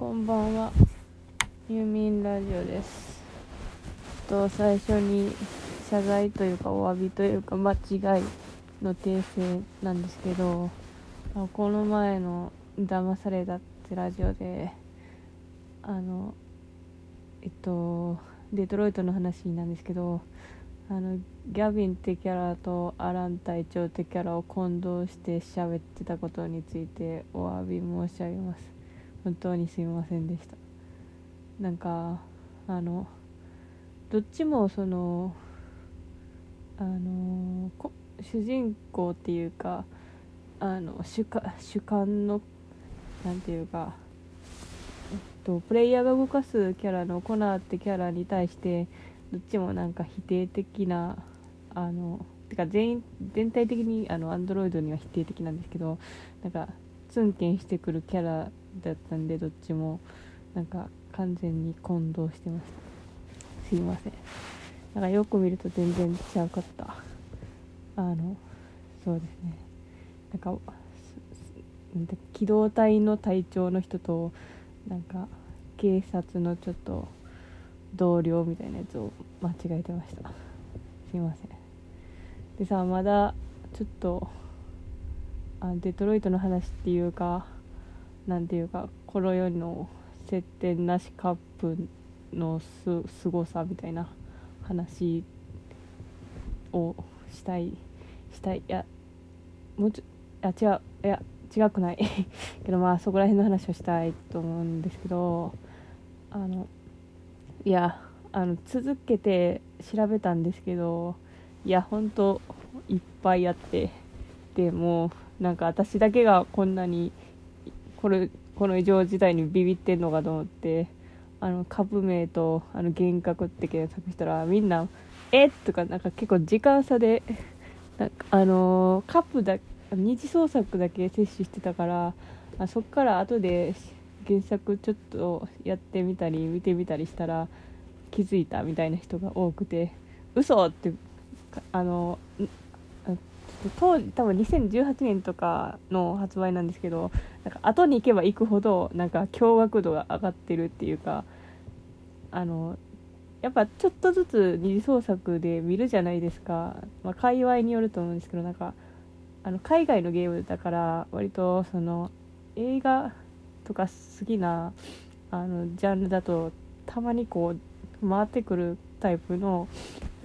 こんばんは。ユーミンラジオです。と最初に謝罪というかお詫びというか間違いの訂正なんですけど、この前の騙されたってラジオであのえっとデトロイトの話なんですけど。あのギャビンってキャラとアラン隊長ってキャラを混同して喋ってたことについてお詫び申し上げます本当にすみませんでした。なんかあのどっちもそのあのこ主人公っていうかあの主主観のなんていうか、えっと、プレイヤーが動かすキャラのコナーってキャラに対してどっちもなんか否定的なあのてか全員全体的にあのアンドロイドには否定的なんですけどなんかツンケンしてくるキャラだったんでどっちもなんか完全に混同してました。すいません。なんかよく見ると全然違うかった。あのそうですね。なんか機動隊の隊長の人となんか警察のちょっと同僚みたいなやつを間違えてました。すいません。でさまだちょっとあデトロイトの話っていうかなんていうかこの世の接点なしカップのすすごさみたいな話をしたいしたい。いやもうちょあ違ういや違くない。けどまあそこら辺の話をしたいと思うんですけどあのいやあの続けて調べたんですけどいや本当いっぱいあってでもなんか私だけがこんなにこれこの異常事態にビビってんのかと思ってあの株名とあの幻覚って検索したらみんな「えっ?」とかなんか結構時間差でなんかあのーカップだ二次創作だけ摂取してたからあそっから後で原作ちょっとやってみたり見てみたりしたら気づいたみたいな人が多くて嘘ってあの当時多分2018年とかの発売なんですけどなんか後に行けば行くほどなんか驚愕度が上がってるっていうかあのやっぱちょっとずつ二次創作で見るじゃないですか、まあ、界隈によると思うんですけどなんかあの海外のゲームだから割とその映画とか好きなあのジャンルだとたまにこう回ってくるタイプの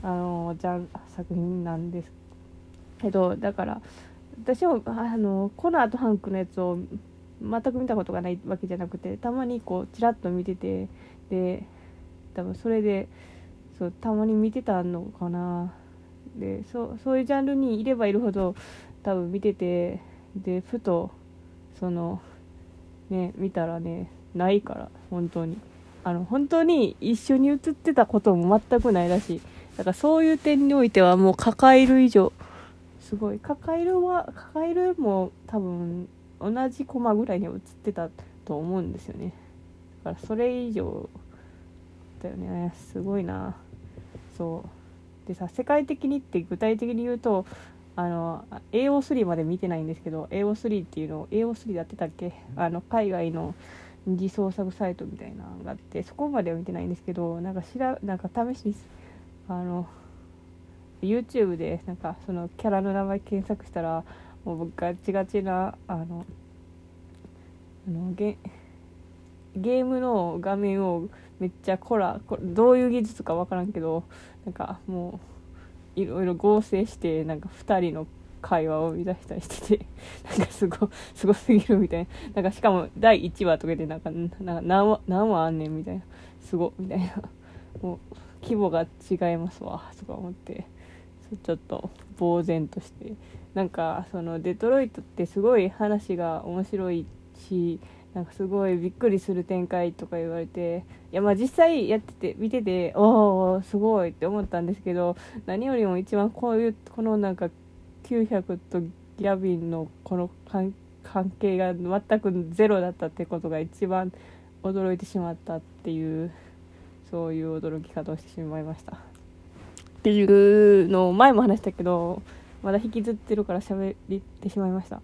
あのジャン作品なんですけどだから私もあのコナーとハンクのやつを全く見たことがないわけじゃなくてたまにこうちらっと見ててで多分それでそうたまに見てたのかな。でそそういうジャンルにいればいるほど多分見ててでふとそのね見たらねないから本当に。あの本当に一緒に写ってたことも全くないらしい。だからそういう点においてはもう抱える以上すごい。抱えるは抱えるも多分同じコマぐらいには写ってたと思うんですよね。だからそれ以上だよね。すごいな。そう。でさ世界的にって具体的に言うとあの AO3 まで見てないんですけど AO3 っていうのを AO3 でやってたっけ？あの海外の二次創作サイトみたいなのがあってそこまでは見てないんですけどなんかしらなんか試しにあの YouTube でなんかそのキャラの名前検索したらもうガチガチなあのあのゲゲームの画面をめっちゃコラこどういう技術か分からんけどなんかもういろいろ合成してなんか2人の会話を生み出したりしてて なんかすごすごすぎるみたいな。なんかしかも第1話とかでなんかなんか何話何話あんねんみたいな。すごみたいな。もう規模が違いますわとか思って。ちょっと呆然としてなんかそのデトロイトってすごい話が面白いしなんかすごいびっくりする展開とか言われていやまあ実際やってて見てておおすごいって思ったんですけど何よりも一番こういうこのなんか900とギャビンのこの関関係が全くゼロだったってことが一番驚いてしまったっていうそういう驚き方をしてしまいました。っていうのを前も話したけどまだ引きずってるから喋ってしまいました。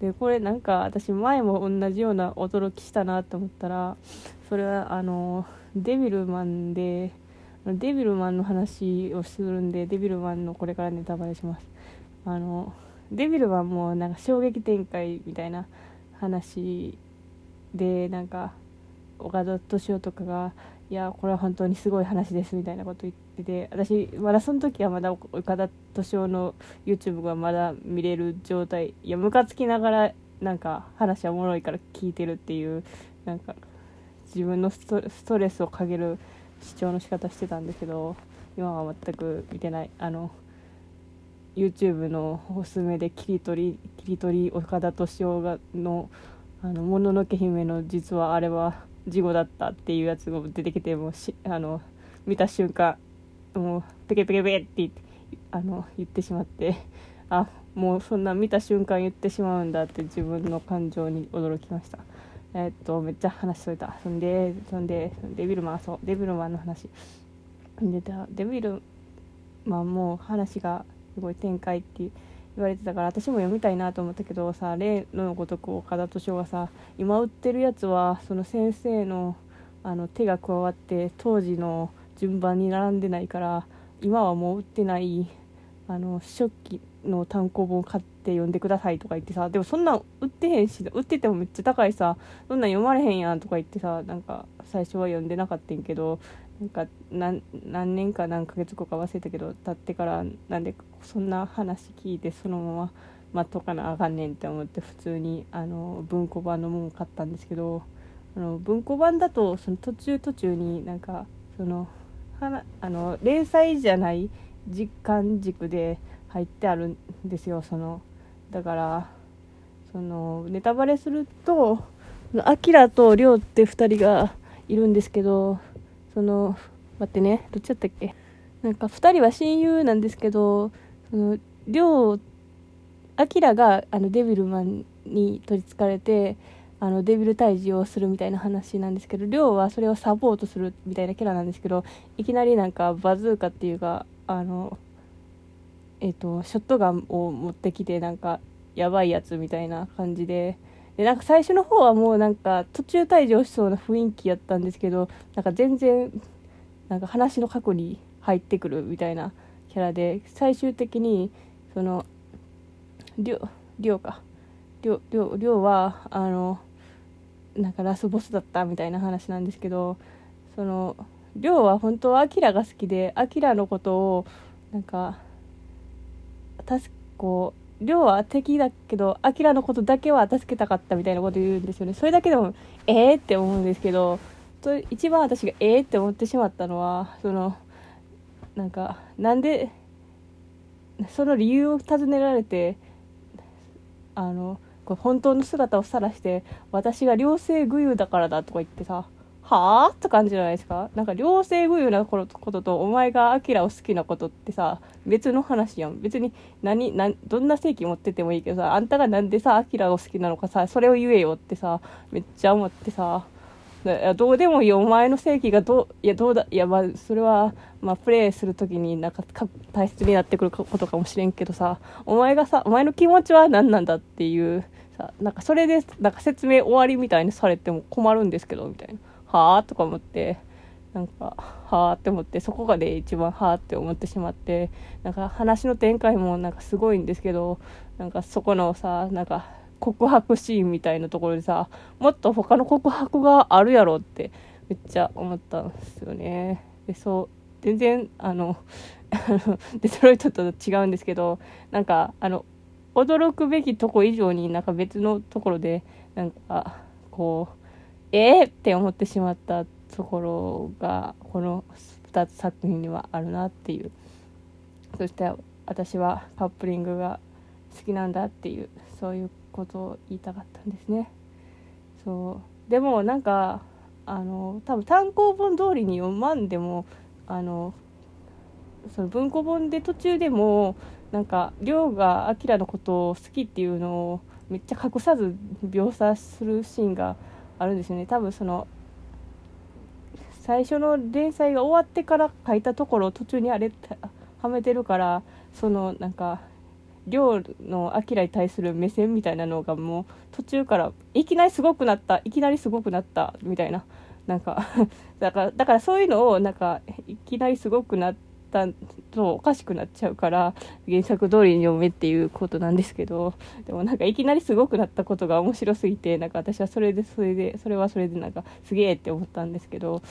でこれなんか私前も同じような驚きしたなと思ったらそれはあのデビルマンでデビルマンの話をするんでデビルマンのこれからネタバレします。あのデビルマンもなんか衝撃展開みたいな話でなんか岡田敏夫とかが「いやこれは本当にすごい話です」みたいなこと言ってて私まだその時はまだ岡田敏夫の YouTube がまだ見れる状態いやムカつきながらなんか話はおもろいから聞いてるっていうなんか自分のストレスをかける主張の仕方してたんですけど今は全く見てない。あの YouTube のおすすめで切り取り切り取り岡田敏夫がの「あのもののけ姫」の実はあれは事故だったっていうやつが出てきてもしあの見た瞬間もうペケペケペケって言ってあの言ってしまって あもうそんな見た瞬間言ってしまうんだって自分の感情に驚きました。えー、っとめっちゃ話しといた。そんでそんでデビルマンそうデビルマンの話。でデビルマンも話がすごい展開っていう言われてたから私も読みたいなと思ったけどさ例のごとく岡田斗司夫がさ今売ってるやつはその先生のあの手が加わって当時の順番に並んでないから今はもう売ってないあの初期の単行本買って読んでくださいとか言ってさでもそんなん売ってへんし売っててもめっちゃ高いさそんなん読まれへんやんとか言ってさなんか最初は読んでなかったんけどなんか何何年か何ヶ月後か忘れたけど経ってからなんでそんな話聞いてそのまま待っとかなあかんねんって思って普通にあの文庫版のもの買ったんですけどあの文庫版だとその途中途中になんかそのはあの連載じゃない実感軸で入ってあるんですよその。だからそのネタバレするとアキラとリョウって2人がいるんですけどその待ってねどっちだったっけ？なんか2人は親友なんですけどそのリョウアキラがあのデビルマンに取りつかれてあのデビル退治をするみたいな話なんですけどリョウはそれをサポートするみたいなキャラなんですけどいきなりなんかバズーカっていうかあのえっ、ー、とショットガンを持ってきてなんかやばいやつみたいな感じででなんか最初の方はもうなんか途中退場しそうな雰囲気やったんですけどなんか全然なんか話の過去に入ってくるみたいなキャラで最終的にそのりょりょうか。りょりょりょうはあのなんかラスボスだったみたいな話なんですけどそのりょうは本当はアキラが好きでアキラのことをなんか助こう亮は敵だけどアキラのことだけは助けたかったみたいなこと言うんですよね。それだけでもええー、って思うんですけどと一番私がええー、って思ってしまったのはそのなんかなんでその理由を尋ねられてあのこれ本当の姿を晒して私が両性具有だからだとか言ってさはあ？って感じじゃないですか？なんか両性具有なこととお前がアキラを好きなことってさ別の話やん。別に何何どんな正規持っててもいいけどさあんたがなんでさアキラを好きなのかさそれを言えよってさめっちゃ思ってさどうでもいいお前の正規がどういやどうだいやまあそれはまあプレイする時になんか大切になってくることかもしれんけどさお前がさお前の気持ちは何なんだっていうさなんかそれでなんか説明終わりみたいにされても困るんですけどみたいな。はあ？とか思ってなんかはあって思ってそこがで一番はあって思ってしまってなんか話の展開もなんかすごいんですけどなんかそこのさなんか告白シーンみたいなところでさもっと他の告白があるやろってめっちゃ思ったんですよね。でそう全然あの デトロイトと違うんですけどなんかあの驚くべきとこ以上になんか別のところでなんかこうえー、って思ってしまったところがこの2つ作品にはあるなっていう。そして私はカップリングが好きなんだっていうそういうことを言いたかったんですね。そう。でもなんかあの多分単行本通りに読まんでもあのその文庫本で途中でもなんか亮がアキラのことを好きっていうのをめっちゃ隠さず描写するシーンがあるんですよね。多分その最初の連載が終わってから書いたところを途中にあれはめてるからそのなんか亮のアキラに対する目線みたいなのがもう途中からいきなりすごくなったいきなりすごくなったみたいななんか だからだからそういうのをなんかいきなりすごくなったとおかしくなっちゃうから原作通りに読めっていうことなんですけどでもなんかいきなりすごくなったことが面白すぎてなんか私はそれでそれでそれはそれでなんかすげえって思ったんですけど、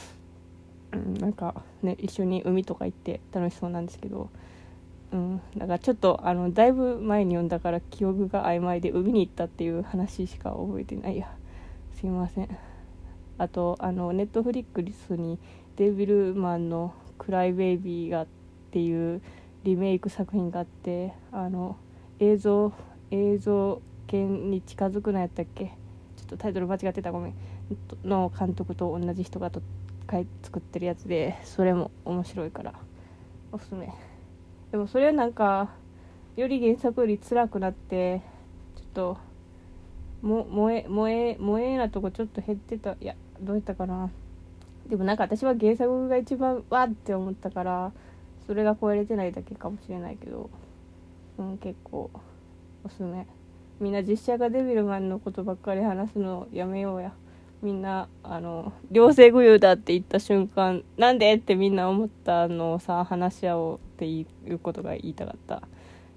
うん、なんかね一緒に海とか行って楽しそうなんですけど。うん、だかちょっとあのだいぶ前に読んだから記憶が曖昧で海に行ったっていう話しか覚えてないやすいませんあとあのネットフリックスにデビルマンの「クライベイビー」がっていうリメイク作品があってあの映像映像系に近づくのやったっけ？ちょっとタイトル間違ってたごめん。の監督と同じ人がと作ってるやつでそれも面白いからおすすめ。でもそれはなんかより原作より辛くなってちょっとも燃え燃え燃えなとこちょっと減ってた。いやどうやったかな？でもなんか私は原作が一番わって思ったからそれが超えれてないだけかもしれないけどうん結構おすすめ。みんな実写がデビルマンのことばっかり話すのやめようや。みんなあの両性具有だって言った瞬間なんでってみんな思ったのをさ話し合おうっていうことが言いたかった。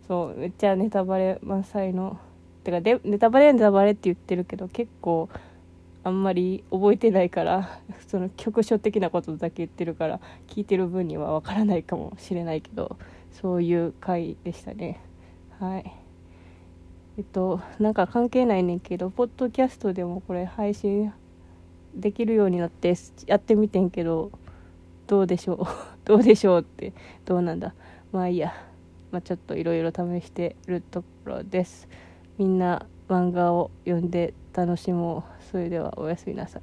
そうめっちゃネタバレ満載の。てかでネタバレネタバレって言ってるけど結構あんまり覚えてないから その局所的なことだけ言ってるから聞いてる分にはわからないかもしれないけどそういう回でしたね。はい。えっとなんか関係ないねんけどポッドキャストでもこれ配信できるようになってやってみてんけどどうでしょう？どうでしょうってどうなんだ？まあいいや、まあ、ちょっといろいろ試してるところです。みんな漫画を読んで楽しもう。それではおやすみなさい。